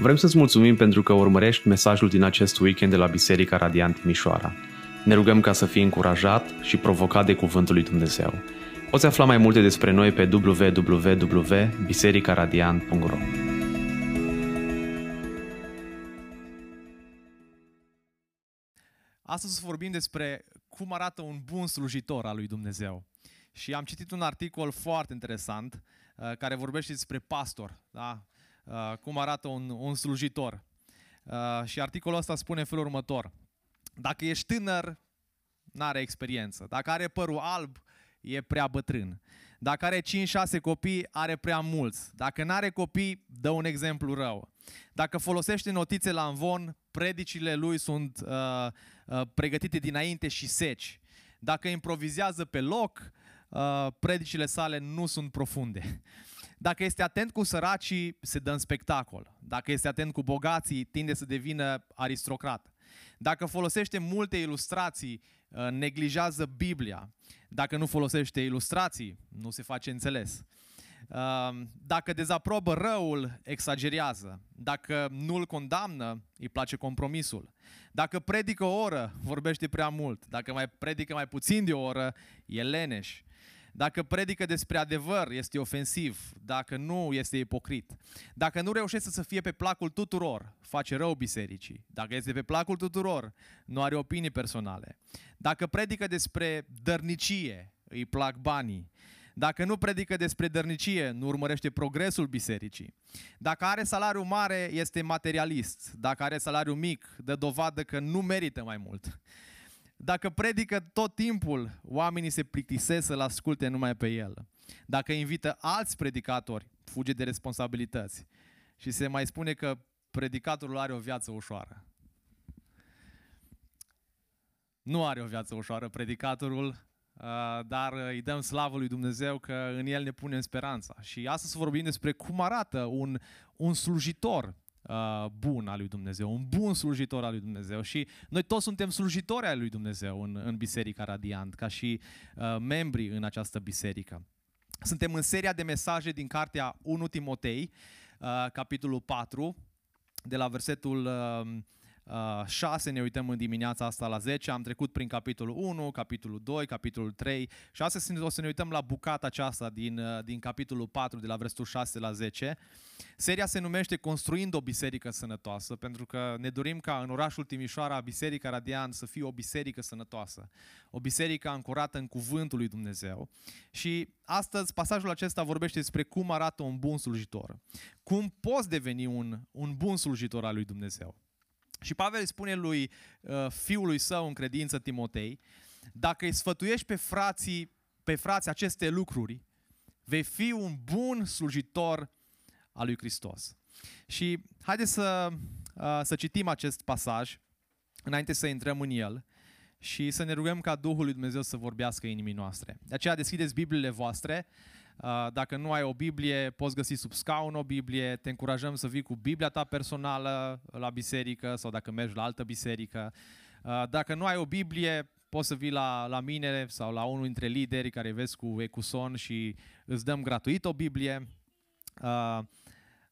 Vrem să-ți mulțumim pentru că urmărești mesajul din acest weekend de la Biserica Radiant Timișoara. Ne rugăm ca să fii încurajat și provocat de Cuvântul lui Dumnezeu. Poți afla mai multe despre noi pe www.bisericaradiant.ro Astăzi vorbim despre cum arată un bun slujitor al lui Dumnezeu. Și am citit un articol foarte interesant uh, care vorbește despre pastor, da? Uh, cum arată un, un slujitor. Uh, și articolul ăsta spune în felul următor. Dacă ești tânăr, n-are experiență. Dacă are părul alb, e prea bătrân. Dacă are 5-6 copii, are prea mulți. Dacă nu are copii, dă un exemplu rău. Dacă folosește notițe la învon, predicile lui sunt uh, uh, pregătite dinainte și seci. Dacă improvizează pe loc, uh, predicile sale nu sunt profunde. Dacă este atent cu săracii, se dă în spectacol. Dacă este atent cu bogații, tinde să devină aristocrat. Dacă folosește multe ilustrații, uh, neglijează Biblia. Dacă nu folosește ilustrații, nu se face înțeles. Uh, dacă dezaprobă răul, exagerează. Dacă nu îl condamnă, îi place compromisul. Dacă predică o oră, vorbește prea mult. Dacă mai predică mai puțin de o oră, e leneș. Dacă predică despre adevăr, este ofensiv. Dacă nu, este ipocrit. Dacă nu reușește să fie pe placul tuturor, face rău bisericii. Dacă este pe placul tuturor, nu are opinii personale. Dacă predică despre dărnicie, îi plac banii. Dacă nu predică despre dărnicie, nu urmărește progresul bisericii. Dacă are salariu mare, este materialist. Dacă are salariu mic, dă dovadă că nu merită mai mult. Dacă predică tot timpul, oamenii se plictisesc să-l asculte numai pe el. Dacă invită alți predicatori, fuge de responsabilități. Și se mai spune că predicatorul are o viață ușoară. Nu are o viață ușoară predicatorul, uh, dar îi dăm slavă lui Dumnezeu că în el ne punem speranța. Și astăzi vorbim despre cum arată un, un slujitor uh, bun al lui Dumnezeu, un bun slujitor al lui Dumnezeu și noi toți suntem slujitori al lui Dumnezeu în, în Biserica Radiant, ca și uh, membri în această biserică. Suntem în seria de mesaje din cartea 1 Timotei, uh, capitolul 4, de la versetul uh, 6 ne uităm în dimineața asta la 10, am trecut prin capitolul 1, capitolul 2, capitolul 3 și astăzi o să ne uităm la bucata aceasta din, uh, din capitolul 4, de la versetul 6 la 10. Seria se numește Construind o biserică sănătoasă, pentru că ne dorim ca în orașul Timișoara, Biserica Radian, să fie o biserică sănătoasă, o biserică ancorată în cuvântul lui Dumnezeu. Și astăzi pasajul acesta vorbește despre cum arată un bun slujitor, cum poți deveni un, un bun slujitor al lui Dumnezeu. Și Pavel spune lui uh, fiului său în credință Timotei, dacă îi sfătuiești pe frații, pe frații aceste lucruri, vei fi un bun slujitor al lui Hristos. Și haideți să, uh, să citim acest pasaj înainte să intrăm în el și să ne rugăm ca Duhul lui Dumnezeu să vorbească inimii noastre. De aceea deschideți Bibliile voastre Uh, dacă nu ai o Biblie, poți găsi sub scaun o Biblie. Te încurajăm să vii cu Biblia ta personală la biserică sau dacă mergi la altă biserică. Uh, dacă nu ai o Biblie, poți să vii la, la mine sau la unul dintre lideri care vezi cu Ecuson și îți dăm gratuit o Biblie. Uh,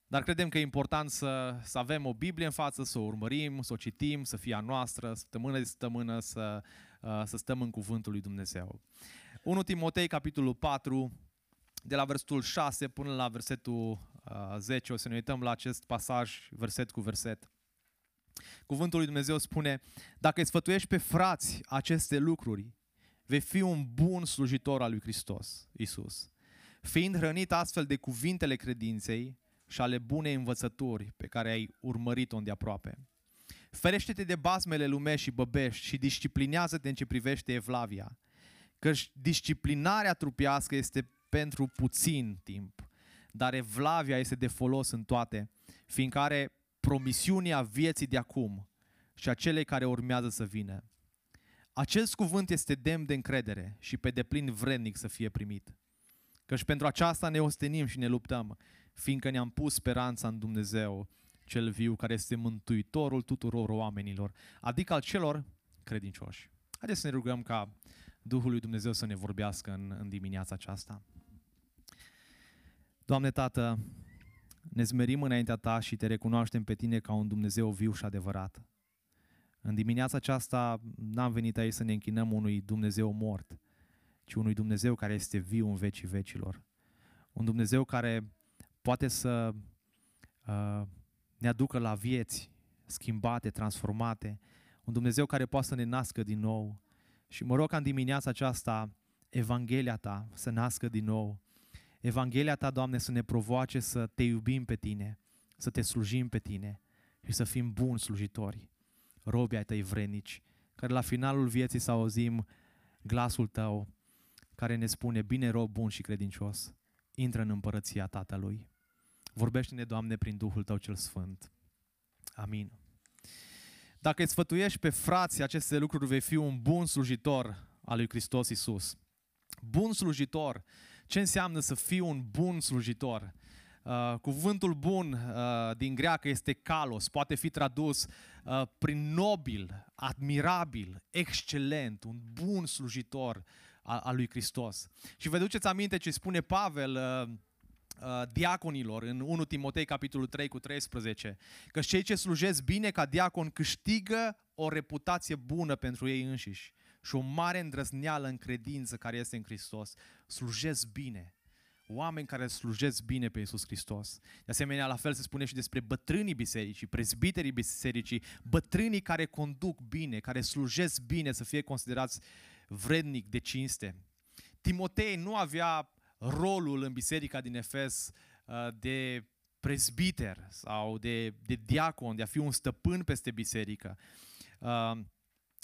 dar credem că e important să, să avem o Biblie în față, să o urmărim, să o citim, să fie a noastră, săptămână de săptămână, să, să stăm în Cuvântul lui Dumnezeu. 1 Timotei, capitolul 4, de la versetul 6 până la versetul 10, uh, o să ne uităm la acest pasaj verset cu verset. Cuvântul lui Dumnezeu spune, dacă îi sfătuiești pe frați aceste lucruri, vei fi un bun slujitor al lui Hristos, Isus, fiind hrănit astfel de cuvintele credinței și ale bunei învățături pe care ai urmărit-o îndeaproape. Ferește-te de basmele lumești și băbești și disciplinează-te în ce privește evlavia, căci disciplinarea trupească este pentru puțin timp, dar evlavia este de folos în toate, fiindcă are promisiunea vieții de acum și a celei care urmează să vină. Acest cuvânt este demn de încredere și pe deplin vrednic să fie primit. Căci pentru aceasta ne ostenim și ne luptăm, fiindcă ne-am pus speranța în Dumnezeu, cel viu, care este mântuitorul tuturor oamenilor, adică al celor credincioși. Haideți să ne rugăm ca Duhul lui Dumnezeu să ne vorbească în, în dimineața aceasta. Doamne Tată, ne zmerim înaintea ta și te recunoaștem pe tine ca un Dumnezeu viu și adevărat. În dimineața aceasta n-am venit aici să ne închinăm unui Dumnezeu mort, ci unui Dumnezeu care este viu în vecii vecilor. Un Dumnezeu care poate să uh, ne aducă la vieți schimbate, transformate. Un Dumnezeu care poate să ne nască din nou. Și mă rog ca în dimineața aceasta Evanghelia ta să nască din nou. Evanghelia ta, Doamne, să ne provoace să te iubim pe tine, să te slujim pe tine și să fim buni slujitori, robi ai tăi vrenici, care la finalul vieții să auzim glasul tău care ne spune, bine rob bun și credincios, intră în împărăția Tatălui. Vorbește-ne, Doamne, prin Duhul Tău cel Sfânt. Amin. Dacă îți sfătuiești pe frații aceste lucruri, vei fi un bun slujitor al lui Hristos Isus. Bun slujitor. Ce înseamnă să fii un bun slujitor? Uh, cuvântul bun uh, din greacă este kalos, poate fi tradus uh, prin nobil, admirabil, excelent, un bun slujitor al, al lui Hristos. Și vă duceți aminte ce spune Pavel uh, uh, diaconilor în 1 Timotei capitolul 3 cu 13, că cei ce slujesc bine ca diacon câștigă o reputație bună pentru ei înșiși și o mare îndrăzneală în credință care este în Hristos. Slujesc bine. Oameni care slujesc bine pe Iisus Hristos. De asemenea, la fel se spune și despre bătrânii bisericii, prezbiterii bisericii, bătrânii care conduc bine, care slujesc bine, să fie considerați vrednic de cinste. Timotei nu avea rolul în biserica din Efes uh, de prezbiter sau de, de diacon, de a fi un stăpân peste biserică. Uh,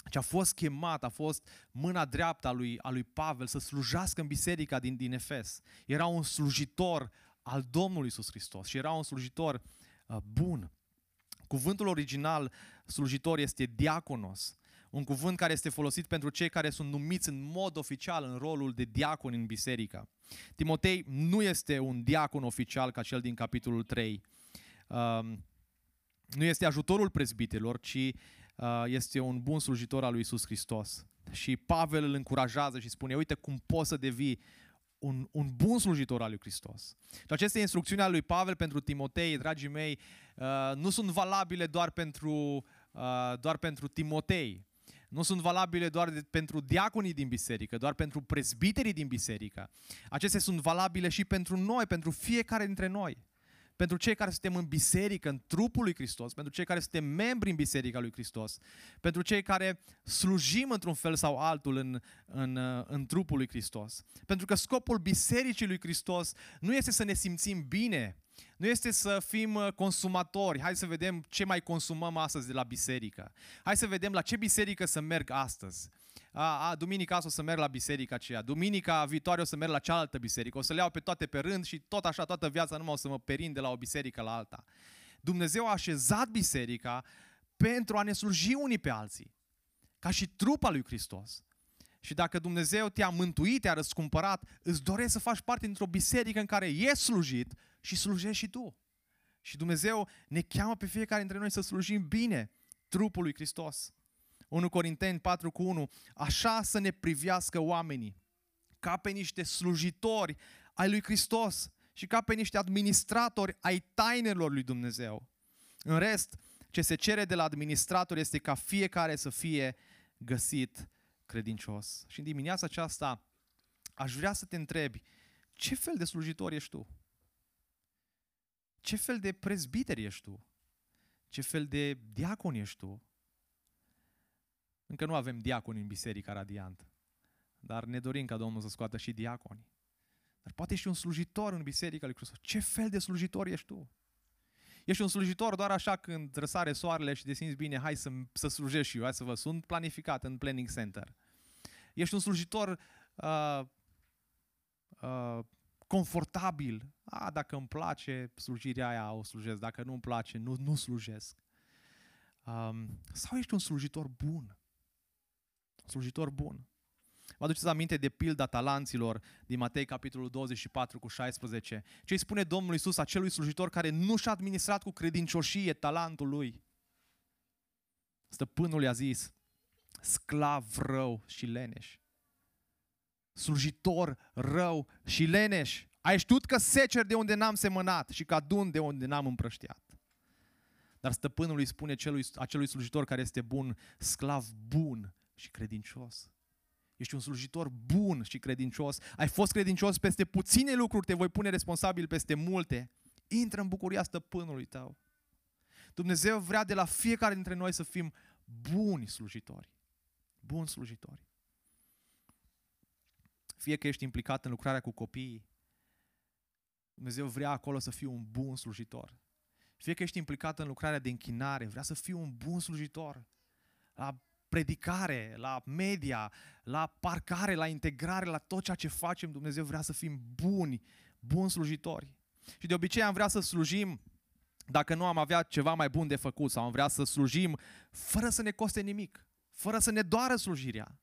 ce a fost chemat, a fost mâna dreaptă a lui, a lui Pavel să slujească în biserica din, din Efes. Era un slujitor al Domnului Iisus Hristos și era un slujitor uh, bun. Cuvântul original slujitor este diaconos un cuvânt care este folosit pentru cei care sunt numiți în mod oficial în rolul de diacon în biserică. Timotei nu este un diacon oficial ca cel din capitolul 3. Um, nu este ajutorul prezbiterilor, ci uh, este un bun slujitor al lui Isus Hristos. Și Pavel îl încurajează și spune, uite cum poți să devii un, un bun slujitor al lui Hristos. Și aceste instrucțiuni ale lui Pavel pentru Timotei, dragii mei, uh, nu sunt valabile doar pentru, uh, doar pentru Timotei, nu sunt valabile doar de, pentru diaconii din biserică, doar pentru prezbiterii din biserică. Acestea sunt valabile și pentru noi, pentru fiecare dintre noi. Pentru cei care suntem în biserică, în trupul lui Hristos, pentru cei care suntem membri în biserica lui Hristos, pentru cei care slujim într-un fel sau altul în, în, în trupul lui Hristos. Pentru că scopul bisericii lui Hristos nu este să ne simțim bine, nu este să fim uh, consumatori. Hai să vedem ce mai consumăm astăzi de la biserică. Hai să vedem la ce biserică să merg astăzi. A, a, duminica asta o să merg la biserica aceea, duminica viitoare o să merg la cealaltă biserică, o să le iau pe toate pe rând și tot așa toată viața numai o să mă perind de la o biserică la alta. Dumnezeu a așezat biserica pentru a ne sluji unii pe alții, ca și trupa lui Hristos. Și dacă Dumnezeu te-a mântuit, te-a răscumpărat, îți dorești să faci parte dintr-o biserică în care e slujit și slujești și tu. Și Dumnezeu ne cheamă pe fiecare dintre noi să slujim bine trupul lui Hristos. 1 Corinteni 4 cu 1, așa să ne privească oamenii, ca pe niște slujitori ai lui Hristos și ca pe niște administratori ai tainelor lui Dumnezeu. În rest, ce se cere de la administrator este ca fiecare să fie găsit credincios. Și în dimineața aceasta aș vrea să te întrebi, ce fel de slujitor ești tu? Ce fel de prezbiter ești tu? Ce fel de diacon ești tu? Încă nu avem diaconi în Biserica Radiant, dar ne dorim ca Domnul să scoată și diaconi. Dar poate ești un slujitor în Biserica lui Hristos. Ce fel de slujitor ești tu? Ești un slujitor doar așa când răsare soarele și te simți bine, hai să, să slujești și eu, hai să vă sunt planificat în planning center. Ești un slujitor uh, uh, confortabil. A, dacă îmi place slujirea aia, o slujesc. Dacă nu îmi place, nu, nu slujesc. Um, sau ești un slujitor bun. Slujitor bun. Vă aduceți aminte de pilda talanților din Matei, capitolul 24 cu 16. Ce îi spune Domnul Iisus acelui slujitor care nu și-a administrat cu credincioșie talentul lui? Stăpânul i-a zis, sclav rău și leneș. Slujitor rău și leneș. Ai știut că secer de unde n-am semănat și că adun de unde n-am împrăștiat. Dar stăpânul îi spune celui, acelui slujitor care este bun, sclav bun și credincios. Ești un slujitor bun și credincios. Ai fost credincios peste puține lucruri, te voi pune responsabil peste multe. Intră în bucuria stăpânului tău. Dumnezeu vrea de la fiecare dintre noi să fim buni slujitori. Buni slujitori. Fie că ești implicat în lucrarea cu copiii, Dumnezeu vrea acolo să fii un bun slujitor. Fie că ești implicat în lucrarea de închinare, vrea să fii un bun slujitor. La predicare, la media, la parcare, la integrare, la tot ceea ce facem, Dumnezeu vrea să fim buni, buni slujitori. Și de obicei am vrea să slujim dacă nu am avea ceva mai bun de făcut sau am vrea să slujim fără să ne coste nimic, fără să ne doară slujirea.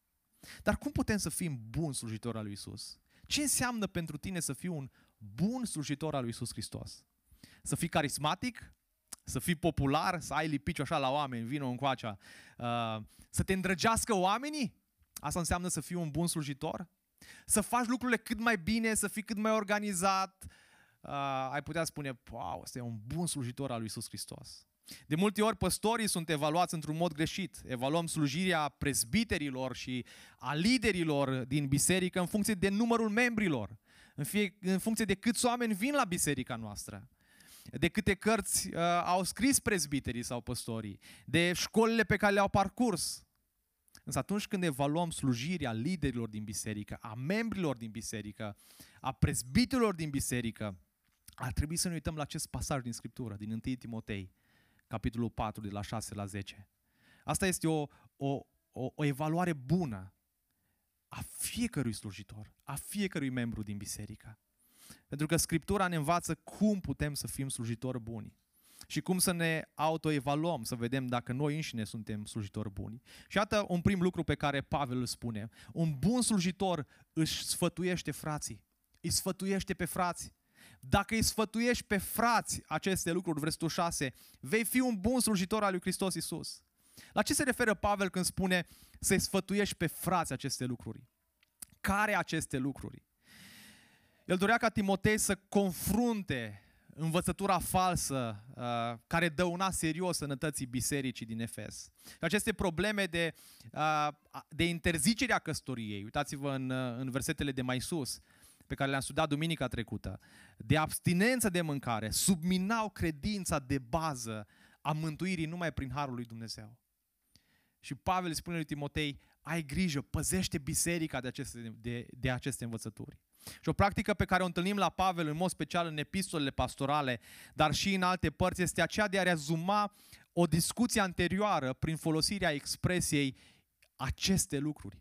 Dar cum putem să fim buni slujitori al lui Isus? Ce înseamnă pentru tine să fii un bun slujitor al lui Isus Hristos? Să fii carismatic? Să fii popular? Să ai lipiciu așa la oameni, vină încoacea? Uh, să te îndrăgească oamenii? Asta înseamnă să fii un bun slujitor? Să faci lucrurile cât mai bine, să fii cât mai organizat, uh, ai putea spune, wow, ăsta e un bun slujitor al lui Isus Hristos. De multe ori păstorii sunt evaluați într-un mod greșit. Evaluăm slujirea prezbiterilor și a liderilor din biserică în funcție de numărul membrilor, în, fie, în funcție de câți oameni vin la biserica noastră, de câte cărți uh, au scris prezbiterii sau păstorii, de școlile pe care le-au parcurs. Însă atunci când evaluăm slujirea liderilor din biserică, a membrilor din biserică, a prezbiterilor din biserică, ar trebui să ne uităm la acest pasaj din Scriptură, din 1 Timotei, capitolul 4, de la 6 la 10. Asta este o, o, o, o evaluare bună a fiecărui slujitor, a fiecărui membru din biserică. Pentru că Scriptura ne învață cum putem să fim slujitori buni și cum să ne autoevaluăm, să vedem dacă noi înșine suntem slujitori buni. Și iată un prim lucru pe care Pavel îl spune. Un bun slujitor își sfătuiește frații, îi sfătuiește pe frați. Dacă îi sfătuiești pe frați aceste lucruri, versetul 6, vei fi un bun slujitor al lui Hristos Isus. La ce se referă Pavel când spune să-i sfătuiești pe frați aceste lucruri? Care aceste lucruri? El dorea ca Timotei să confrunte învățătura falsă uh, care dăuna serios sănătății bisericii din Efes. Aceste probleme de, uh, de interzicerea căsătoriei, uitați-vă în, uh, în versetele de mai sus, pe care le-am studiat duminica trecută, de abstinență de mâncare, subminau credința de bază a mântuirii numai prin Harul lui Dumnezeu. Și Pavel spune lui Timotei, ai grijă, păzește biserica de aceste, de, de aceste învățături. Și o practică pe care o întâlnim la Pavel, în mod special în epistolele pastorale, dar și în alte părți, este aceea de a rezuma o discuție anterioară prin folosirea expresiei aceste lucruri.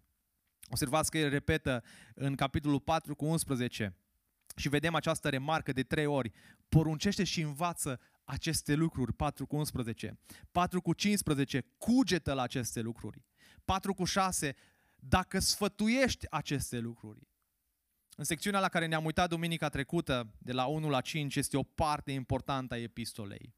Observați că el repetă în capitolul 4 cu 11 și vedem această remarcă de trei ori. Poruncește și învață aceste lucruri, 4 cu 11. 4 cu 15, cugetă la aceste lucruri. 4 cu 6, dacă sfătuiești aceste lucruri. În secțiunea la care ne-am uitat duminica trecută, de la 1 la 5, este o parte importantă a epistolei.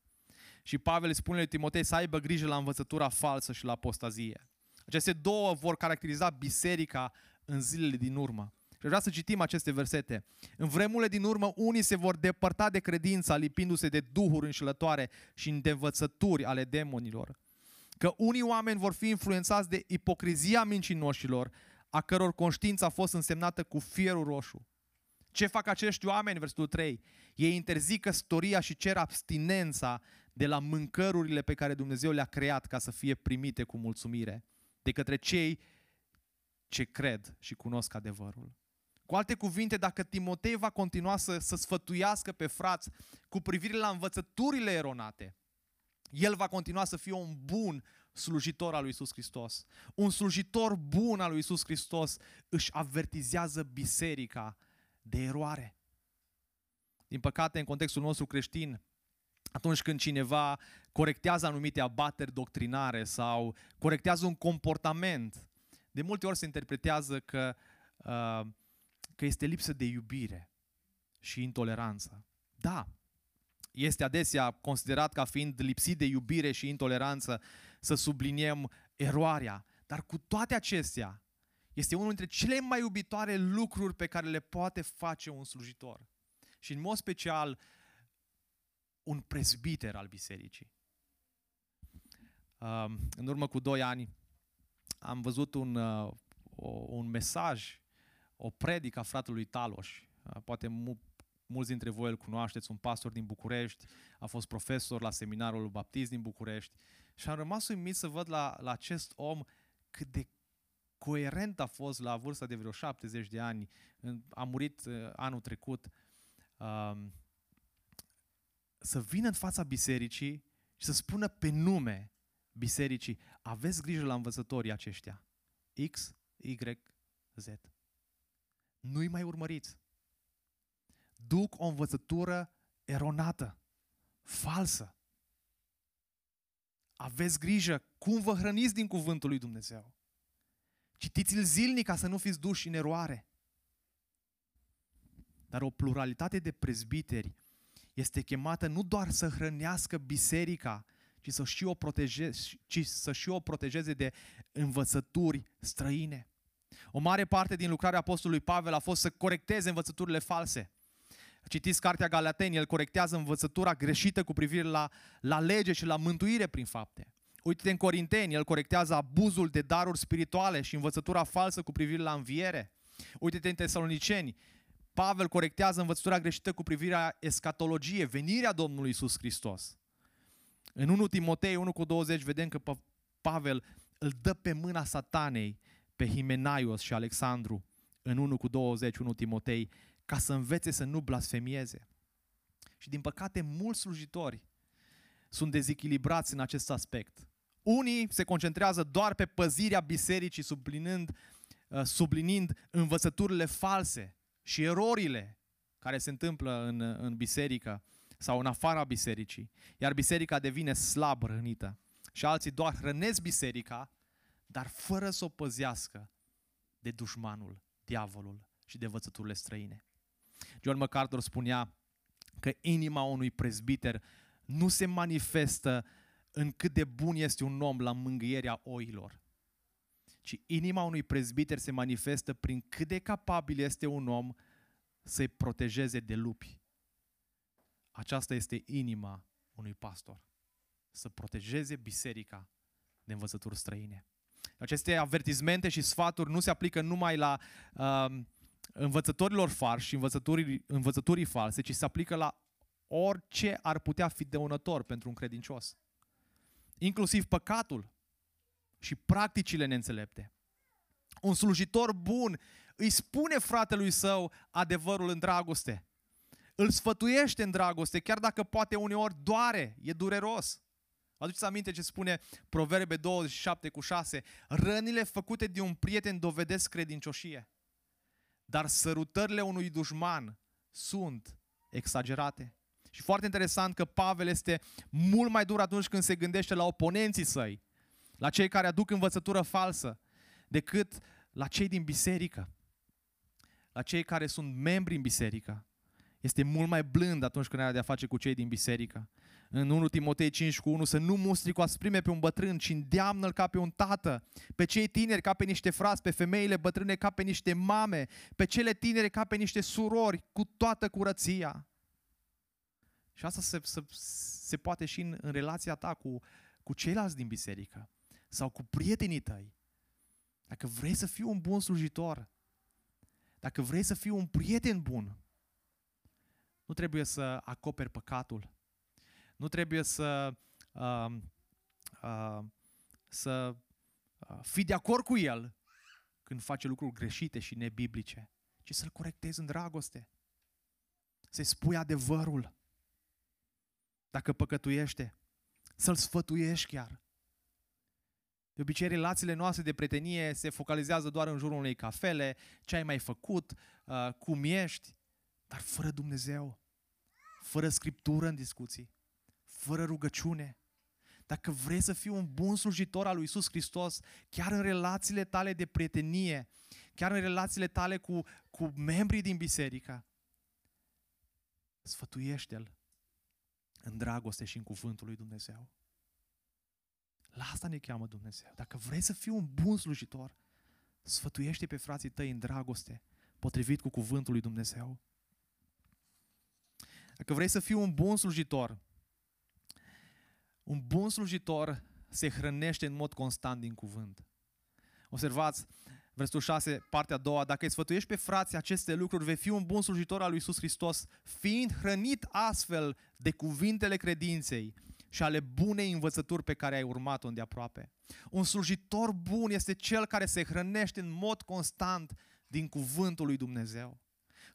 Și Pavel îi spune lui Timotei să aibă grijă la învățătura falsă și la apostazie. Aceste două vor caracteriza biserica în zilele din urmă. Și vreau să citim aceste versete. În vremurile din urmă, unii se vor depărta de credința, lipindu-se de duhuri înșelătoare și de învățături ale demonilor. Că unii oameni vor fi influențați de ipocrizia mincinoșilor, a căror conștiință a fost însemnată cu fierul roșu. Ce fac acești oameni? Versetul 3. Ei interzic căsătoria și cer abstinența de la mâncărurile pe care Dumnezeu le-a creat ca să fie primite cu mulțumire de către cei ce cred și cunosc adevărul. Cu alte cuvinte, dacă Timotei va continua să, să sfătuiască pe frați cu privire la învățăturile eronate, el va continua să fie un bun slujitor al lui Isus Hristos. Un slujitor bun al lui Isus Hristos își avertizează biserica de eroare. Din păcate, în contextul nostru creștin, atunci când cineva corectează anumite abateri doctrinare sau corectează un comportament, de multe ori se interpretează că, uh, că este lipsă de iubire și intoleranță. Da, este adesea considerat ca fiind lipsit de iubire și intoleranță să subliniem eroarea. Dar cu toate acestea, este unul dintre cele mai iubitoare lucruri pe care le poate face un slujitor. și în mod special un prezbiter al bisericii. Um, în urmă cu doi ani am văzut un, uh, un mesaj, o predică a fratelui Taloș. Uh, poate mulți dintre voi îl cunoașteți, un pastor din București, a fost profesor la seminarul baptist din București și am rămas uimit să văd la, la acest om cât de coerent a fost la vârsta de vreo 70 de ani. A murit uh, anul trecut. Um, să vină în fața bisericii și să spună pe nume bisericii, aveți grijă la învățătorii aceștia. X, Y, Z. Nu-i mai urmăriți. Duc o învățătură eronată, falsă. Aveți grijă cum vă hrăniți din cuvântul lui Dumnezeu. Citiți-l zilnic ca să nu fiți duși în eroare. Dar o pluralitate de prezbiteri este chemată nu doar să hrănească biserica, ci să și o protejeze, ci să și o protejeze de învățături străine. O mare parte din lucrarea apostolului Pavel a fost să corecteze învățăturile false. Citiți cartea Galateni, el corectează învățătura greșită cu privire la, la lege și la mântuire prin fapte. Uite-te în Corinteni, el corectează abuzul de daruri spirituale și învățătura falsă cu privire la înviere. Uite-te în Tesaloniceni, Pavel corectează învățătura greșită cu privire la escatologie, venirea Domnului Isus Hristos. În 1 Timotei 1 cu 20 vedem că Pavel îl dă pe mâna satanei pe Himenaios și Alexandru în 1 cu 20, 1 Timotei, ca să învețe să nu blasfemieze. Și din păcate mulți slujitori sunt dezechilibrați în acest aspect. Unii se concentrează doar pe păzirea bisericii, sublinind, uh, sublinind învățăturile false și erorile care se întâmplă în, în biserică sau în afara bisericii, iar biserica devine slab rănită. Și alții doar hrănesc biserica, dar fără să o păzească de dușmanul, diavolul și de învățăturile străine. John MacArthur spunea că inima unui prezbiter nu se manifestă în cât de bun este un om la mângâierea oilor, ci inima unui prezbiter se manifestă prin cât de capabil este un om să-i protejeze de lupi. Aceasta este inima unui pastor. Să protejeze biserica de învățături străine. Aceste avertizmente și sfaturi nu se aplică numai la uh, învățătorilor falși și învățăturii, învățăturii false, ci se aplică la orice ar putea fi dăunător pentru un credincios. Inclusiv păcatul și practicile neînțelepte. Un slujitor bun îi spune fratelui său adevărul în dragoste. Îl sfătuiește în dragoste, chiar dacă poate uneori doare, e dureros. Aduceți aminte ce spune Proverbe 27 cu 6. Rănile făcute de un prieten dovedesc credincioșie, dar sărutările unui dușman sunt exagerate. Și foarte interesant că Pavel este mult mai dur atunci când se gândește la oponenții săi, la cei care aduc învățătură falsă, decât la cei din biserică, la cei care sunt membri în biserică. Este mult mai blând atunci când are de-a face cu cei din biserică. În 1 Timotei 5 cu 1 să nu mustri cu asprime pe un bătrân, ci îndeamnă-l ca pe un tată, pe cei tineri ca pe niște frați, pe femeile bătrâne ca pe niște mame, pe cele tinere ca pe niște surori, cu toată curăția. Și asta se, se, se poate și în, în relația ta cu, cu ceilalți din biserică sau cu prietenii tăi. Dacă vrei să fii un bun slujitor, dacă vrei să fii un prieten bun, nu trebuie să acoperi păcatul. Nu trebuie să, uh, uh, să uh, fii de acord cu el când face lucruri greșite și nebiblice, ci să-l corectezi în dragoste. Să-i spui adevărul. Dacă păcătuiește, să-l sfătuiești chiar. De obicei, relațiile noastre de prietenie se focalizează doar în jurul unei cafele, ce ai mai făcut, uh, cum ești, dar fără Dumnezeu, fără Scriptură în discuții, fără rugăciune. Dacă vrei să fii un bun slujitor al lui Isus Hristos, chiar în relațiile tale de prietenie, chiar în relațiile tale cu, cu membrii din biserică, sfătuiește-l în dragoste și în cuvântul lui Dumnezeu. La asta ne cheamă Dumnezeu. Dacă vrei să fii un bun slujitor, sfătuiește pe frații tăi în dragoste, potrivit cu cuvântul lui Dumnezeu. Dacă vrei să fii un bun slujitor, un bun slujitor se hrănește în mod constant din cuvânt. Observați, versetul 6, partea a doua, dacă îi sfătuiești pe frații aceste lucruri, vei fi un bun slujitor al lui Iisus Hristos, fiind hrănit astfel de cuvintele credinței și ale bunei învățături pe care ai urmat-o îndeaproape. Un slujitor bun este cel care se hrănește în mod constant din cuvântul lui Dumnezeu.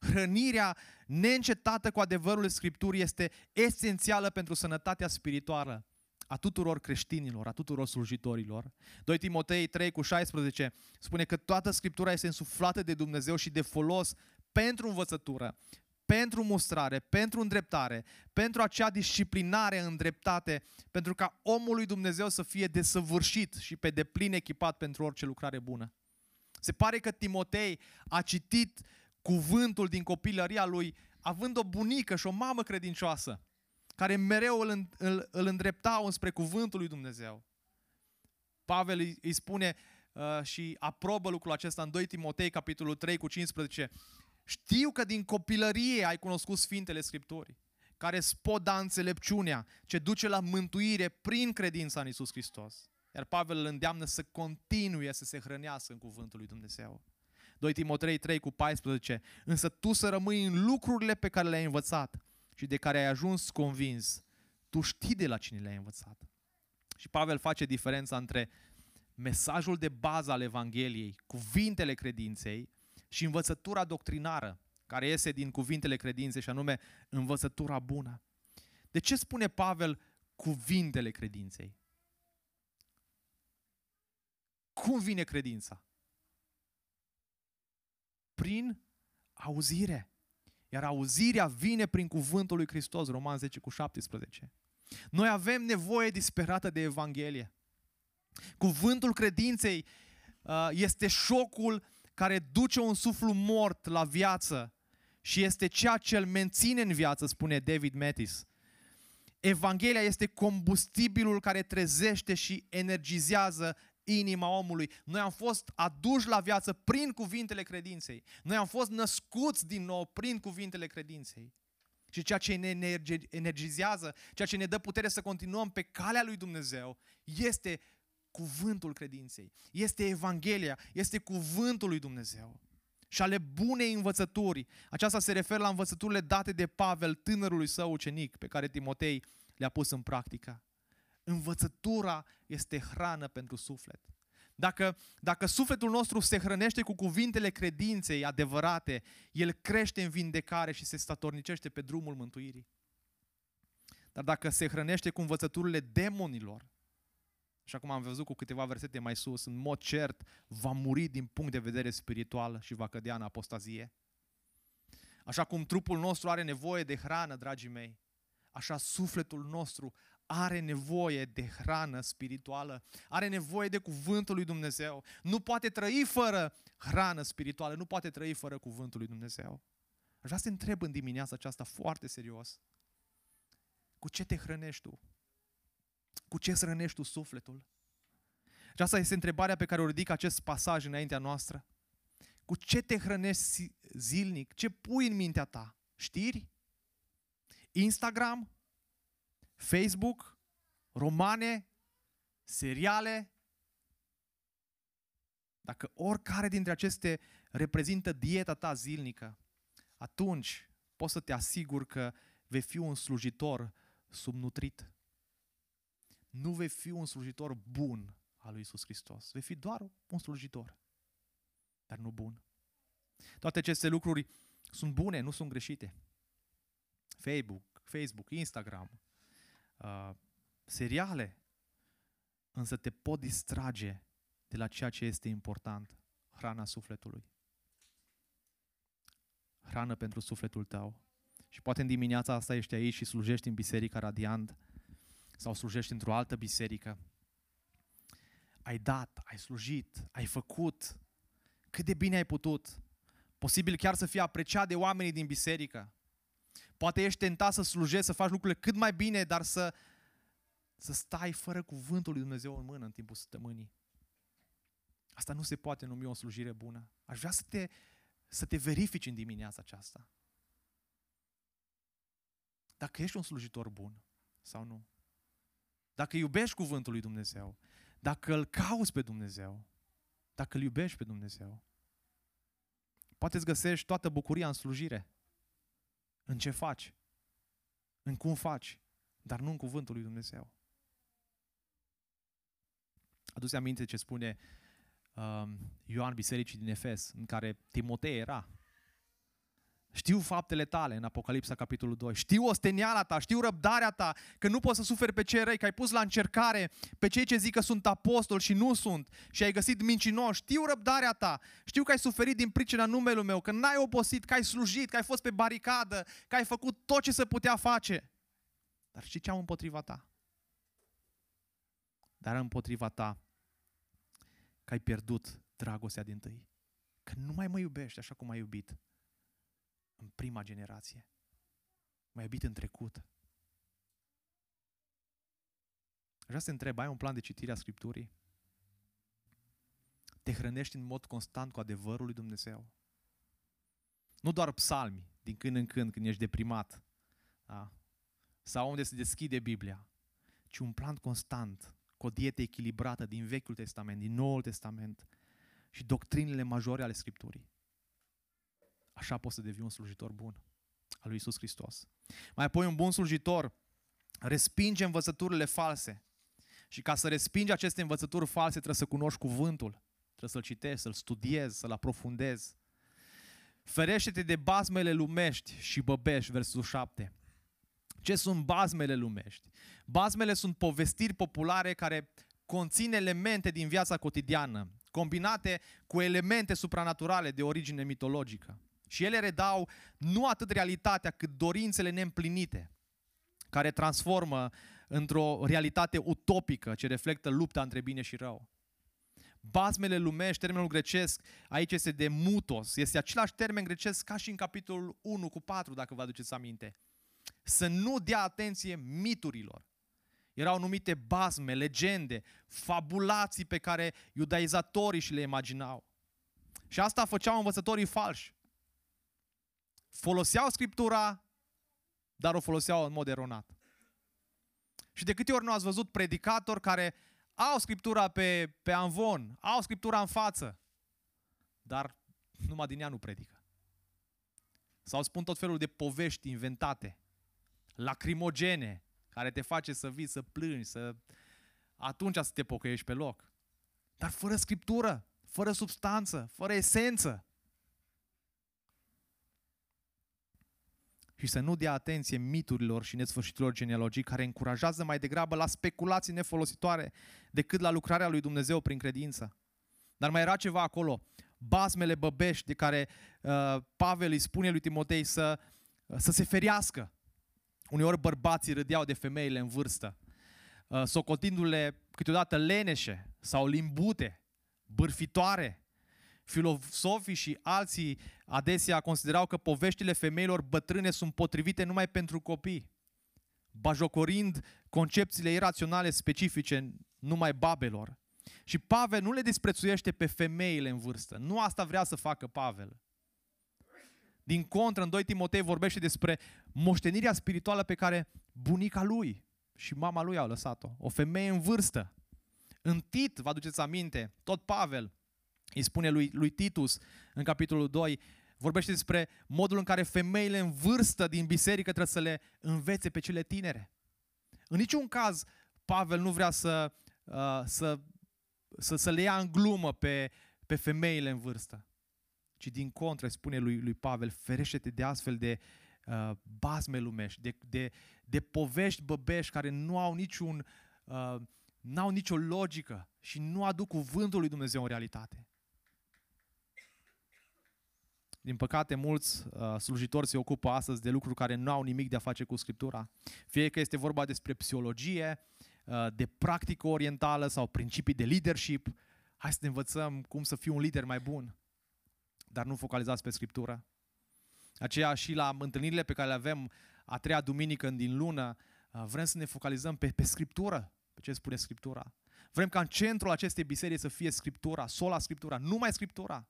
Hrănirea neîncetată cu adevărul Scripturii este esențială pentru sănătatea spirituală a tuturor creștinilor, a tuturor slujitorilor. 2 Timotei 3 cu 16 spune că toată Scriptura este însuflată de Dumnezeu și de folos pentru învățătură, pentru mustrare, pentru îndreptare, pentru acea disciplinare în dreptate, pentru ca omul lui Dumnezeu să fie desăvârșit și pe deplin echipat pentru orice lucrare bună. Se pare că Timotei a citit cuvântul din copilăria lui având o bunică și o mamă credincioasă care mereu îl, îl, îl îndreptau înspre cuvântul lui Dumnezeu. Pavel îi, îi spune uh, și aprobă lucrul acesta în 2 Timotei, capitolul 3 cu 15. Știu că din copilărie ai cunoscut Sfintele Scripturi, care spoda înțelepciunea, ce duce la mântuire prin credința în Isus Hristos. Iar Pavel îl îndeamnă să continue să se hrănească în cuvântul lui Dumnezeu. 2 Timotei 3 cu 14. Însă tu să rămâi în lucrurile pe care le-ai învățat și de care ai ajuns convins. Tu știi de la cine le-ai învățat. Și Pavel face diferența între mesajul de bază al Evangheliei, cuvintele credinței și învățătura doctrinară, care iese din cuvintele credinței și anume învățătura bună. De ce spune Pavel cuvintele credinței? Cum vine credința? Prin auzire. Iar auzirea vine prin cuvântul lui Hristos, Roman 10 cu 17. Noi avem nevoie disperată de Evanghelie. Cuvântul credinței uh, este șocul care duce un suflu mort la viață și este ceea ce îl menține în viață, spune David Mattis. Evanghelia este combustibilul care trezește și energizează inima omului. Noi am fost aduși la viață prin cuvintele credinței. Noi am fost născuți din nou prin cuvintele credinței. Și ceea ce ne energizează, ceea ce ne dă putere să continuăm pe calea lui Dumnezeu, este cuvântul credinței. Este Evanghelia, este cuvântul lui Dumnezeu. Și ale bunei învățături. Aceasta se referă la învățăturile date de Pavel, tânărului său ucenic, pe care Timotei le-a pus în practică. Învățătura este hrană pentru suflet. Dacă, dacă sufletul nostru se hrănește cu cuvintele credinței adevărate, el crește în vindecare și se statornicește pe drumul mântuirii. Dar dacă se hrănește cu învățăturile demonilor, așa cum am văzut cu câteva versete mai sus, în mod cert va muri din punct de vedere spiritual și va cădea în apostazie. Așa cum trupul nostru are nevoie de hrană, dragii mei, așa sufletul nostru are nevoie de hrană spirituală, are nevoie de cuvântul lui Dumnezeu. Nu poate trăi fără hrană spirituală, nu poate trăi fără cuvântul lui Dumnezeu. Aș vrea să te întreb în dimineața aceasta foarte serios. Cu ce te hrănești tu? Cu ce îți hrănești tu sufletul? Și asta este întrebarea pe care o ridic acest pasaj înaintea noastră. Cu ce te hrănești zilnic? Ce pui în mintea ta? Știri? Instagram? Facebook, romane, seriale. Dacă oricare dintre aceste reprezintă dieta ta zilnică, atunci poți să te asiguri că vei fi un slujitor subnutrit. Nu vei fi un slujitor bun al lui Isus Hristos. Vei fi doar un slujitor, dar nu bun. Toate aceste lucruri sunt bune, nu sunt greșite. Facebook, Facebook, Instagram, uh, seriale, însă te pot distrage de la ceea ce este important, hrana sufletului. Hrană pentru sufletul tău. Și poate în dimineața asta ești aici și slujești în Biserica Radiant sau slujești într-o altă biserică. Ai dat, ai slujit, ai făcut cât de bine ai putut. Posibil chiar să fii apreciat de oamenii din biserică. Poate ești tentat să slujești, să faci lucrurile cât mai bine, dar să, să stai fără cuvântul lui Dumnezeu în mână în timpul săptămânii. Asta nu se poate numi o slujire bună. Aș vrea să te, să te verifici în dimineața aceasta. dacă ești un slujitor bun sau nu. Dacă iubești cuvântul lui Dumnezeu, dacă îl cauți pe Dumnezeu, dacă îl iubești pe Dumnezeu, poate îți găsești toată bucuria în slujire. În ce faci, în cum faci, dar nu în cuvântul lui Dumnezeu. Aduse aminte ce spune um, Ioan Bisericii din Efes, în care Timotei era. Știu faptele tale în Apocalipsa capitolul 2. Știu osteniala ta, știu răbdarea ta, că nu poți să suferi pe cei răi, că ai pus la încercare pe cei ce zic că sunt apostoli și nu sunt și ai găsit mincinoși. Știu răbdarea ta, știu că ai suferit din pricina numelui meu, că n-ai obosit, că ai slujit, că ai fost pe baricadă, că ai făcut tot ce se putea face. Dar știi ce am împotriva ta? Dar împotriva ta că ai pierdut dragostea din tâi. Că nu mai mă iubești așa cum ai iubit în prima generație. M-ai iubit în trecut. Vreau să te întreb, ai un plan de citire a Scripturii? Te hrănești în mod constant cu adevărul lui Dumnezeu? Nu doar psalmi, din când în când, când ești deprimat, da? sau unde se deschide Biblia, ci un plan constant, cu o dietă echilibrată din Vechiul Testament, din Noul Testament și doctrinele majore ale Scripturii. Așa poți să devii un slujitor bun al lui Isus Hristos. Mai apoi un bun slujitor respinge învățăturile false. Și ca să respingi aceste învățături false, trebuie să cunoști cuvântul. Trebuie să-l citești, să-l studiezi, să-l aprofundezi. Ferește-te de bazmele lumești și băbești, versul 7. Ce sunt bazmele lumești? Bazmele sunt povestiri populare care conțin elemente din viața cotidiană, combinate cu elemente supranaturale de origine mitologică. Și ele redau nu atât realitatea, cât dorințele neîmplinite, care transformă într-o realitate utopică ce reflectă lupta între bine și rău. Bazmele lumești, termenul grecesc, aici este de mutos. Este același termen grecesc ca și în capitolul 1 cu 4, dacă vă aduceți aminte. Să nu dea atenție miturilor. Erau numite bazme, legende, fabulații pe care iudaizatorii și le imaginau. Și asta făceau învățătorii falși foloseau Scriptura, dar o foloseau în mod eronat. Și de câte ori nu ați văzut predicatori care au Scriptura pe, pe anvon, au Scriptura în față, dar numai din ea nu predică. Sau spun tot felul de povești inventate, lacrimogene, care te face să vii, să plângi, să... atunci să te pocăiești pe loc. Dar fără Scriptură, fără substanță, fără esență. Și să nu dea atenție miturilor și nesfârșitilor genealogii care încurajează mai degrabă la speculații nefolositoare decât la lucrarea lui Dumnezeu prin credință. Dar mai era ceva acolo, basmele băbești de care uh, Pavel îi spune lui Timotei să, uh, să se feriască. Uneori bărbații râdeau de femeile în vârstă, uh, socotindu-le câteodată leneșe sau limbute, bârfitoare, Filosofii și alții adesea considerau că poveștile femeilor bătrâne sunt potrivite numai pentru copii, bajocorind concepțiile iraționale specifice numai babelor. Și Pavel nu le disprețuiește pe femeile în vârstă. Nu asta vrea să facă Pavel. Din contră, în 2 Timotei vorbește despre moștenirea spirituală pe care bunica lui și mama lui au lăsat-o. O femeie în vârstă. În Tit, vă aduceți aminte, tot Pavel îi spune lui, lui Titus în capitolul 2, vorbește despre modul în care femeile în vârstă din biserică trebuie să le învețe pe cele tinere. În niciun caz Pavel nu vrea să, uh, să, să, să le ia în glumă pe, pe femeile în vârstă, ci din contră spune lui, lui Pavel, ferește-te de astfel de uh, basme lumești, de, de, de povești băbești care nu au niciun, uh, n-au nicio logică și nu aduc cuvântul lui Dumnezeu în realitate. Din păcate, mulți uh, slujitori se ocupă astăzi de lucruri care nu au nimic de a face cu Scriptura. Fie că este vorba despre psihologie, uh, de practică orientală sau principii de leadership. Hai să ne învățăm cum să fii un lider mai bun, dar nu focalizați pe Scriptură. Aceea și la întâlnirile pe care le avem a treia duminică din lună, uh, vrem să ne focalizăm pe, pe Scriptură, pe ce spune Scriptura. Vrem ca în centrul acestei biserici să fie Scriptura, sola Scriptura, numai Scriptura.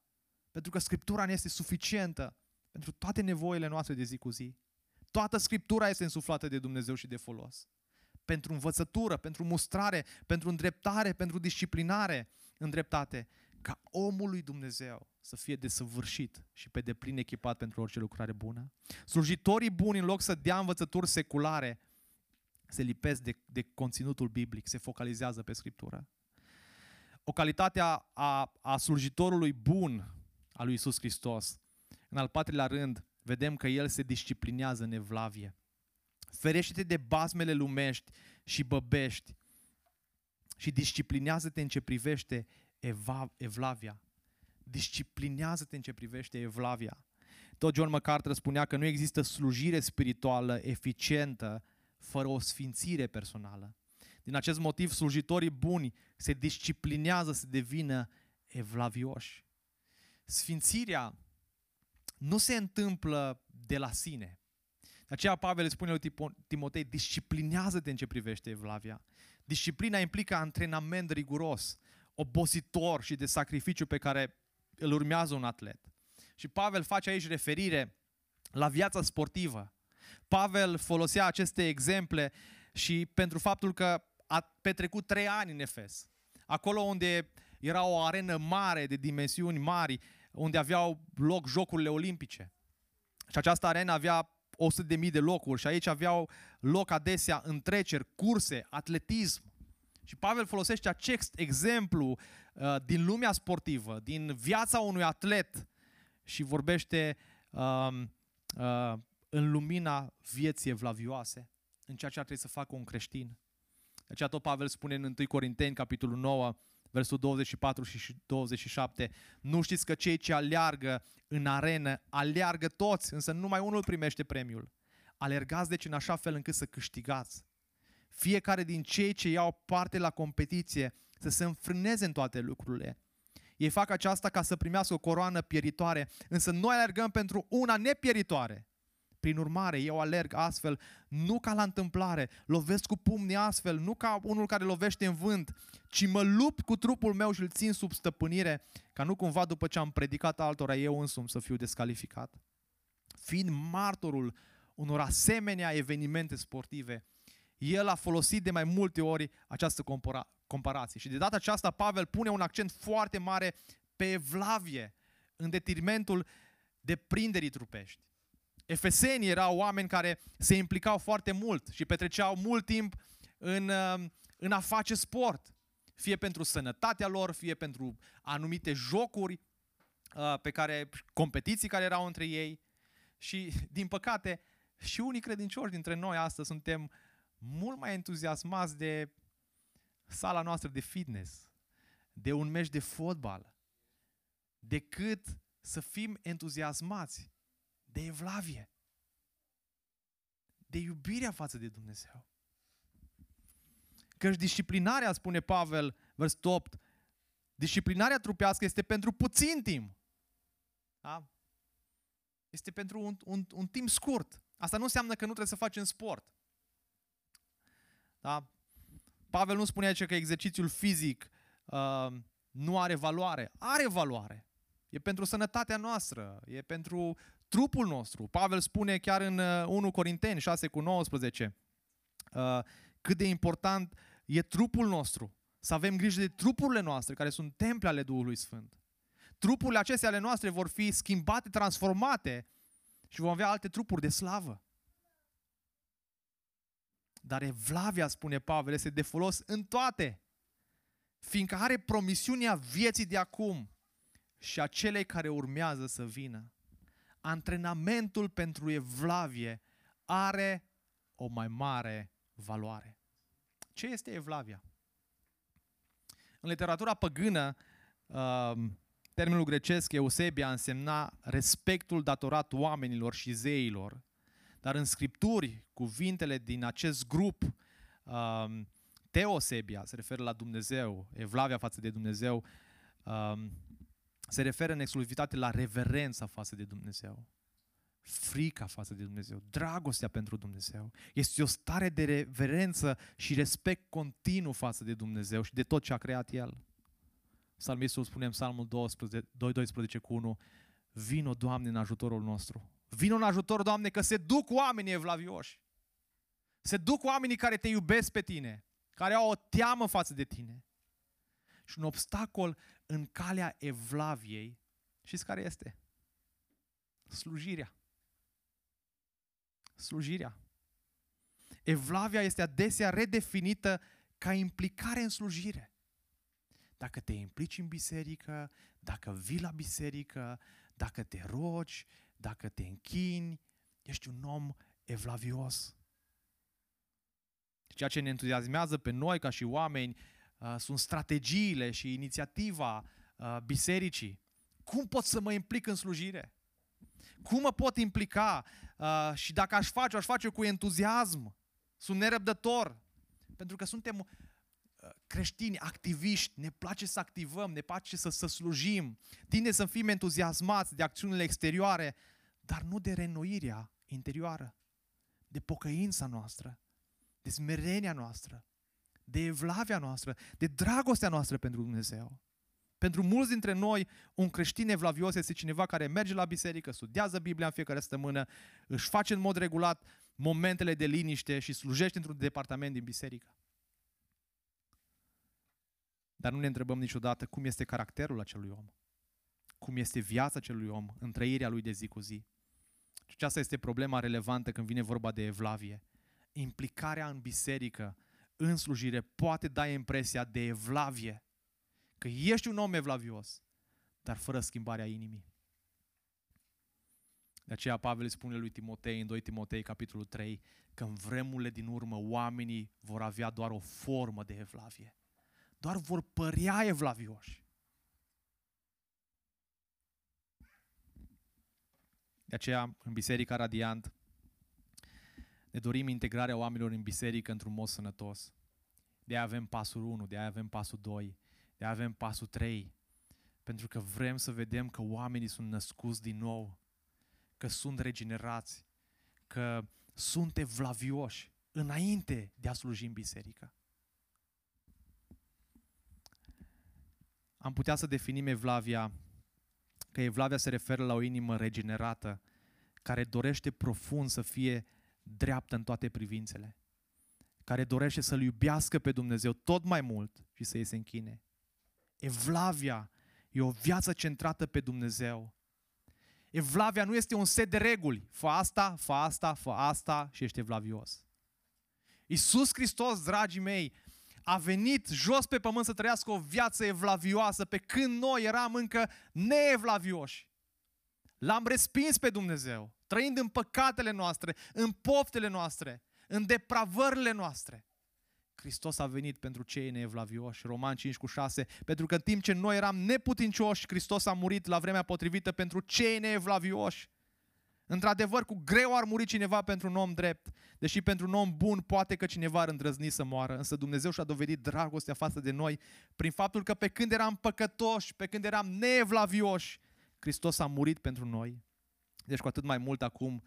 Pentru că Scriptura ne este suficientă pentru toate nevoile noastre de zi cu zi. Toată Scriptura este însuflată de Dumnezeu și de folos. Pentru învățătură, pentru mustrare, pentru îndreptare, pentru disciplinare în dreptate, ca omul lui Dumnezeu să fie desăvârșit și pe deplin echipat pentru orice lucrare bună. Slujitorii buni, în loc să dea învățături seculare, se lipesc de, de conținutul biblic, se focalizează pe Scriptură. O calitate a, a, a slujitorului bun al lui Isus Hristos. În al patrulea rând, vedem că el se disciplinează în evlavie. Ferește-te de bazmele lumești și băbești și disciplinează-te în ce privește eva, evlavia. Disciplinează-te în ce privește evlavia. Tot John MacArthur spunea că nu există slujire spirituală eficientă fără o sfințire personală. Din acest motiv, slujitorii buni se disciplinează să devină evlavioși. Sfințirea nu se întâmplă de la sine. De aceea Pavel îi spune lui Timotei, disciplinează-te în ce privește evlavia. Disciplina implică antrenament riguros, obositor și de sacrificiu pe care îl urmează un atlet. Și Pavel face aici referire la viața sportivă. Pavel folosea aceste exemple și pentru faptul că a petrecut trei ani în Efes. Acolo unde era o arenă mare, de dimensiuni mari, unde aveau loc jocurile olimpice. Și această arenă avea 100.000 de locuri și aici aveau loc adesea întreceri, curse, atletism. Și Pavel folosește acest exemplu uh, din lumea sportivă, din viața unui atlet și vorbește uh, uh, în lumina vieții evlavioase, în ceea ce ar trebui să facă un creștin. De aceea tot Pavel spune în 1 Corinteni, capitolul 9, versul 24 și 27, nu știți că cei ce aleargă în arenă, aleargă toți, însă numai unul primește premiul. Alergați deci în așa fel încât să câștigați. Fiecare din cei ce iau parte la competiție să se înfrâneze în toate lucrurile. Ei fac aceasta ca să primească o coroană pieritoare, însă noi alergăm pentru una nepieritoare, prin urmare, eu alerg astfel, nu ca la întâmplare, lovesc cu pumnii astfel, nu ca unul care lovește în vânt, ci mă lupt cu trupul meu și îl țin sub stăpânire, ca nu cumva după ce am predicat altora eu însumi să fiu descalificat. Fiind martorul unor asemenea evenimente sportive, el a folosit de mai multe ori această compara- comparație. Și de data aceasta Pavel pune un accent foarte mare pe evlavie, în detrimentul deprinderii trupești. Efesenii erau oameni care se implicau foarte mult și petreceau mult timp în, uh, în a face sport. Fie pentru sănătatea lor, fie pentru anumite jocuri uh, pe care, competiții care erau între ei. Și, din păcate, și unii credincioși dintre noi astăzi suntem mult mai entuziasmați de sala noastră de fitness, de un meci de fotbal, decât să fim entuziasmați de evlavie, de iubirea față de Dumnezeu. Căci disciplinarea, spune Pavel, verset 8, disciplinarea trupească este pentru puțin timp. Da? Este pentru un, un, un timp scurt. Asta nu înseamnă că nu trebuie să facem sport. Da? Pavel nu spune aici că exercițiul fizic uh, nu are valoare. Are valoare. E pentru sănătatea noastră, e pentru trupul nostru. Pavel spune chiar în 1 uh, Corinteni 6 cu 19 uh, cât de important e trupul nostru. Să avem grijă de trupurile noastre, care sunt temple ale Duhului Sfânt. Trupurile acestea ale noastre vor fi schimbate, transformate și vom avea alte trupuri de slavă. Dar evlavia, spune Pavel, este de folos în toate, fiindcă are promisiunea vieții de acum și a celei care urmează să vină antrenamentul pentru evlavie are o mai mare valoare. Ce este evlavia? În literatura păgână, um, termenul grecesc Eusebia însemna respectul datorat oamenilor și zeilor, dar în scripturi, cuvintele din acest grup, um, Teosebia, se referă la Dumnezeu, evlavia față de Dumnezeu, um, se referă în exclusivitate la reverența față de Dumnezeu. Frica față de Dumnezeu, dragostea pentru Dumnezeu. Este o stare de reverență și respect continuu față de Dumnezeu și de tot ce a creat El. Psalmistul spune în Psalmul 12, 2, 12 cu 1, Vino, Doamne, în ajutorul nostru. Vino în ajutor, Doamne, că se duc oamenii evlavioși. Se duc oamenii care te iubesc pe tine, care au o teamă față de tine. Și un obstacol în calea evlaviei, știți care este? Slujirea. Slujirea. Evlavia este adesea redefinită ca implicare în slujire. Dacă te implici în biserică, dacă vii la biserică, dacă te rogi, dacă te închini, ești un om evlavios. Ceea ce ne entuziasmează pe noi ca și oameni uh, sunt strategiile și inițiativa uh, bisericii. Cum pot să mă implic în slujire? Cum mă pot implica? Uh, și dacă aș face, aș face cu entuziasm. Sunt nerăbdător. Pentru că suntem uh, creștini, activiști, ne place să activăm, ne place să, să slujim, tinde să fim entuziasmați de acțiunile exterioare, dar nu de renoirea interioară, de pocăința noastră, de smerenia noastră, de evlavia noastră, de dragostea noastră pentru Dumnezeu. Pentru mulți dintre noi, un creștin evlavios este cineva care merge la biserică, studiază Biblia în fiecare săptămână, își face în mod regulat momentele de liniște și slujește într-un departament din biserică. Dar nu ne întrebăm niciodată cum este caracterul acelui om, cum este viața acelui om, în trăirea lui de zi cu zi. Și aceasta este problema relevantă când vine vorba de evlavie. Implicarea în biserică, în slujire, poate da impresia de evlavie, că ești un om evlavios, dar fără schimbarea inimii. De aceea Pavel îi spune lui Timotei în 2 Timotei capitolul 3 că în vremurile din urmă oamenii vor avea doar o formă de evlavie. Doar vor părea evlavioși. De aceea, în Biserica Radiant, ne dorim integrarea oamenilor în biserică într-un mod sănătos. De aia avem pasul 1, de aia avem pasul 2, de aia avem pasul 3. Pentru că vrem să vedem că oamenii sunt născuți din nou, că sunt regenerați, că sunt evlavioși înainte de a sluji în biserică. Am putea să definim evlavia că evlavia se referă la o inimă regenerată care dorește profund să fie dreaptă în toate privințele, care dorește să-L iubească pe Dumnezeu tot mai mult și să-i se închine. Evlavia e o viață centrată pe Dumnezeu. Evlavia nu este un set de reguli. Fă asta, fă asta, fă asta și ești evlavios. Iisus Hristos, dragii mei, a venit jos pe pământ să trăiască o viață evlavioasă pe când noi eram încă neevlavioși. L-am respins pe Dumnezeu, trăind în păcatele noastre, în poftele noastre, în depravările noastre. Hristos a venit pentru cei neevlavioși, Roman 5 cu 6, pentru că în timp ce noi eram neputincioși, Hristos a murit la vremea potrivită pentru cei neevlavioși. Într-adevăr, cu greu ar muri cineva pentru un om drept, deși pentru un om bun poate că cineva ar îndrăzni să moară, însă Dumnezeu și-a dovedit dragostea față de noi prin faptul că pe când eram păcătoși, pe când eram neevlavioși, Hristos a murit pentru noi. Deci cu atât mai mult acum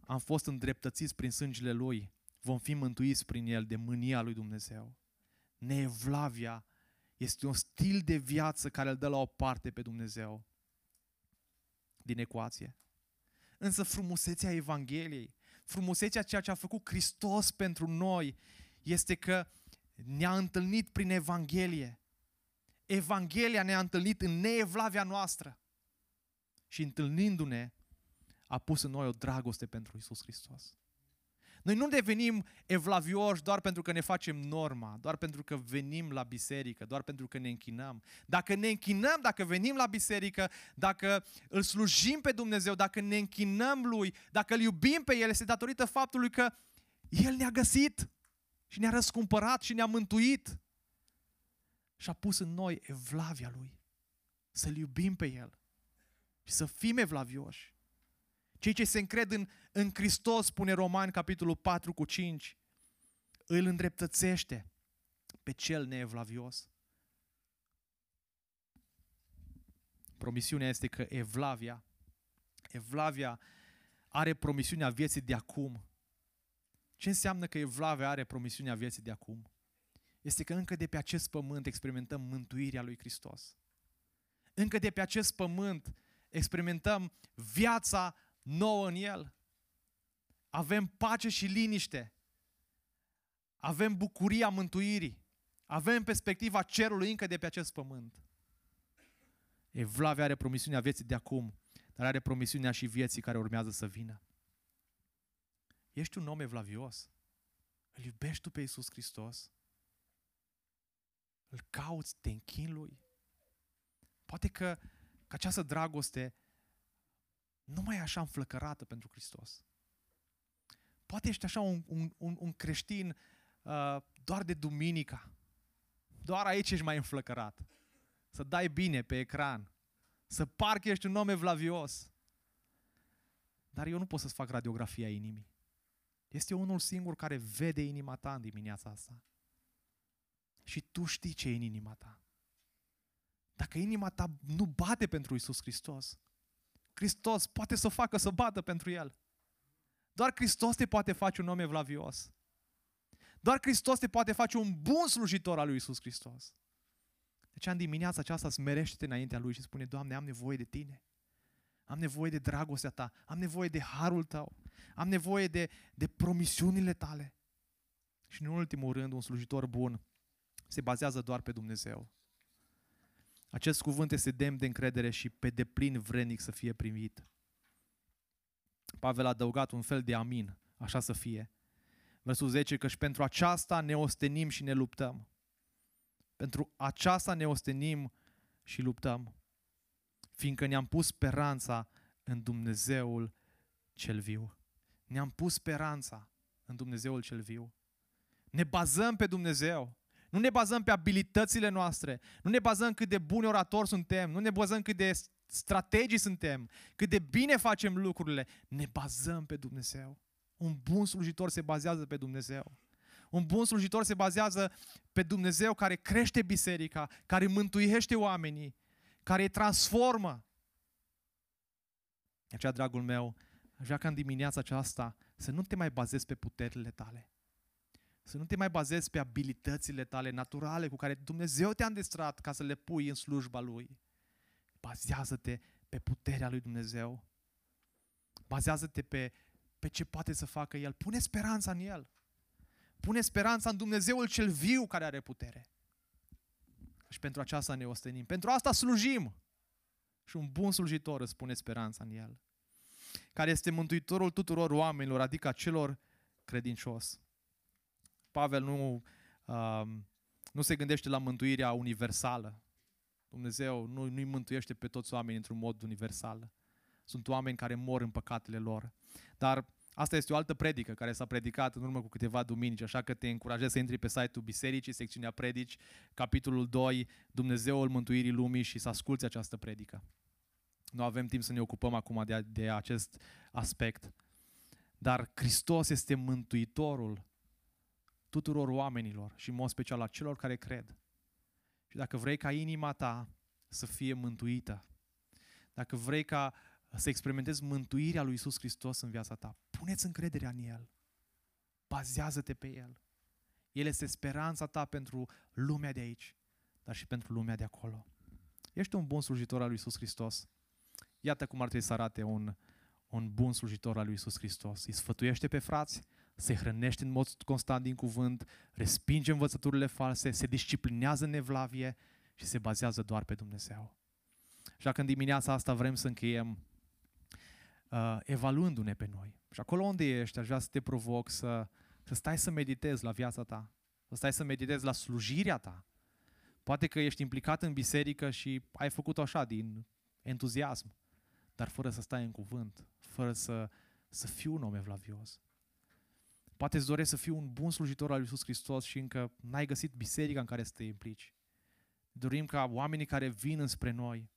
am fost îndreptățiți prin sângele Lui, vom fi mântuiți prin El de mânia Lui Dumnezeu. Neevlavia este un stil de viață care îl dă la o parte pe Dumnezeu din ecuație. Însă frumusețea Evangheliei, frumusețea ceea ce a făcut Hristos pentru noi, este că ne-a întâlnit prin Evanghelie. Evanghelia ne-a întâlnit în neevlavia noastră. Și întâlnindu-ne, a pus în noi o dragoste pentru Isus Hristos. Noi nu devenim evlavioși doar pentru că ne facem norma, doar pentru că venim la biserică, doar pentru că ne închinăm. Dacă ne închinăm, dacă venim la biserică, dacă îl slujim pe Dumnezeu, dacă ne închinăm Lui, dacă îl iubim pe El, este datorită faptului că El ne-a găsit și ne-a răscumpărat și ne-a mântuit și a pus în noi evlavia Lui. Să-L iubim pe El și să fim evlavioși. Cei ce se încred în, în Hristos, spune Roman, capitolul 4 cu 5, îl îndreptățește pe cel neevlavios. Promisiunea este că Evlavia, Evlavia are promisiunea vieții de acum. Ce înseamnă că Evlavia are promisiunea vieții de acum? Este că încă de pe acest pământ experimentăm mântuirea lui Hristos. Încă de pe acest pământ experimentăm viața nouă în El. Avem pace și liniște. Avem bucuria mântuirii. Avem perspectiva cerului încă de pe acest pământ. Evlavia are promisiunea vieții de acum, dar are promisiunea și vieții care urmează să vină. Ești un om evlavios. Îl iubești tu pe Iisus Hristos. Îl cauți, te închin lui. Poate că, că această dragoste nu mai e așa înflăcărată pentru Hristos. Poate ești așa un, un, un, un creștin uh, doar de duminica. Doar aici ești mai înflăcărat. Să dai bine pe ecran. Să parcă ești un om evlavios. Dar eu nu pot să-ți fac radiografia inimii. Este unul singur care vede inima ta în dimineața asta. Și tu știi ce e în inima ta. Dacă inima ta nu bate pentru Isus Hristos, Hristos poate să o facă să bată pentru El. Doar Hristos te poate face un om evlavios. Doar Hristos te poate face un bun slujitor al lui Isus Hristos. Deci în dimineața aceasta smerește-te înaintea Lui și spune, Doamne, am nevoie de Tine. Am nevoie de dragostea Ta. Am nevoie de harul Tău. Am nevoie de, de promisiunile Tale. Și în ultimul rând, un slujitor bun se bazează doar pe Dumnezeu. Acest cuvânt este demn de încredere și pe deplin vrenic să fie primit. Pavel a adăugat un fel de amin, așa să fie. Versul 10, că și pentru aceasta ne ostenim și ne luptăm. Pentru aceasta ne ostenim și luptăm. Fiindcă ne-am pus speranța în Dumnezeul cel viu. Ne-am pus speranța în Dumnezeul cel viu. Ne bazăm pe Dumnezeu. Nu ne bazăm pe abilitățile noastre, nu ne bazăm cât de buni oratori suntem, nu ne bazăm cât de strategii suntem, cât de bine facem lucrurile. Ne bazăm pe Dumnezeu. Un bun slujitor se bazează pe Dumnezeu. Un bun slujitor se bazează pe Dumnezeu care crește biserica, care mântuiește oamenii, care îi transformă. Aceea, dragul meu, aș vrea ca în dimineața aceasta să nu te mai bazezi pe puterile tale, să nu te mai bazezi pe abilitățile tale naturale cu care Dumnezeu te-a îndestrat ca să le pui în slujba Lui. Bazează-te pe puterea Lui Dumnezeu. Bazează-te pe, pe ce poate să facă El. Pune speranța în El. Pune speranța în Dumnezeul cel viu care are putere. Și pentru aceasta ne ostenim. Pentru asta slujim. Și un bun slujitor îți pune speranța în El. Care este mântuitorul tuturor oamenilor, adică celor credincios. Pavel nu, uh, nu se gândește la mântuirea universală. Dumnezeu nu, nu-i mântuiește pe toți oamenii într-un mod universal. Sunt oameni care mor în păcatele lor. Dar asta este o altă predică care s-a predicat în urmă cu câteva duminici, așa că te încurajez să intri pe site-ul Bisericii, secțiunea Predici, capitolul 2, Dumnezeul Mântuirii Lumii și să asculți această predică. Nu avem timp să ne ocupăm acum de, de acest aspect. Dar Hristos este Mântuitorul tuturor oamenilor și în mod special a celor care cred. Și dacă vrei ca inima ta să fie mântuită, dacă vrei ca să experimentezi mântuirea lui Isus Hristos în viața ta, puneți încrederea în El. Bazează-te pe El. El este speranța ta pentru lumea de aici, dar și pentru lumea de acolo. Ești un bun slujitor al lui Isus Hristos. Iată cum ar trebui să arate un, un bun slujitor al lui Isus Hristos. Îi sfătuiește pe frați, se hrănește în mod constant din cuvânt, respinge învățăturile false, se disciplinează în evlavie și se bazează doar pe Dumnezeu. Așa că în dimineața asta vrem să încheiem uh, evaluându-ne pe noi. Și acolo unde ești, aș vrea să te provoc să, să stai să meditezi la viața ta, să stai să meditezi la slujirea ta. Poate că ești implicat în biserică și ai făcut-o așa, din entuziasm, dar fără să stai în cuvânt, fără să, să fii un om evlavios. Poate îți dorești să fii un bun slujitor al lui Iisus Hristos și încă n-ai găsit biserica în care să te implici. Dorim ca oamenii care vin înspre noi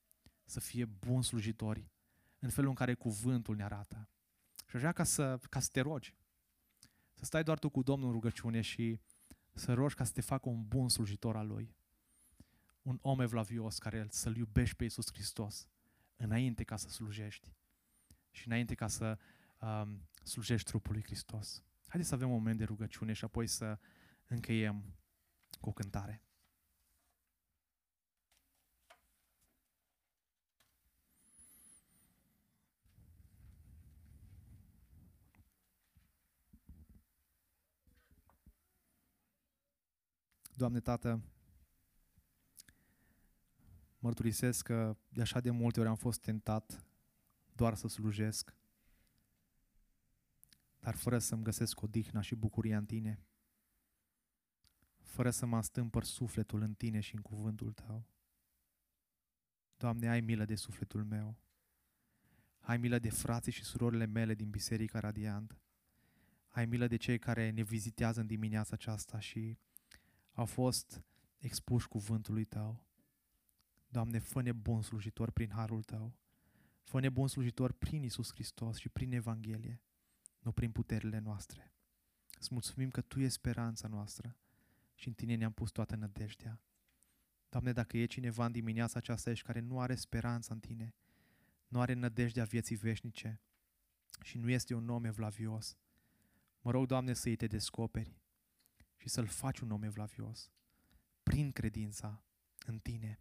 să fie buni slujitori în felul în care cuvântul ne arată. Și așa ca să, ca să te rogi. Să stai doar tu cu Domnul în rugăciune și să rogi ca să te facă un bun slujitor al Lui. Un om evlavios care să-L iubești pe Iisus Hristos înainte ca să slujești și înainte ca să um, slujești trupul lui Hristos. Haideți să avem un moment de rugăciune și apoi să încheiem cu o cântare. Doamne Tată, mărturisesc că de așa de multe ori am fost tentat doar să slujesc, dar fără să-mi găsesc odihna și bucuria în Tine, fără să mă stâmpăr sufletul în Tine și în cuvântul Tău. Doamne, ai milă de sufletul meu. Ai milă de frații și surorile mele din Biserica Radiant. Ai milă de cei care ne vizitează în dimineața aceasta și au fost expuși cuvântului Tău. Doamne, fă-ne bun slujitor prin harul Tău. Fă-ne bun slujitor prin Isus Hristos și prin Evanghelie, nu prin puterile noastre. Îți mulțumim că Tu e speranța noastră și în Tine ne-am pus toată nădejdea. Doamne, dacă e cineva în dimineața aceasta aici care nu are speranța în Tine, nu are nădejdea vieții veșnice și nu este un om evlavios, mă rog, Doamne, să-i te descoperi și să-l faci un om evlavios prin credința în Tine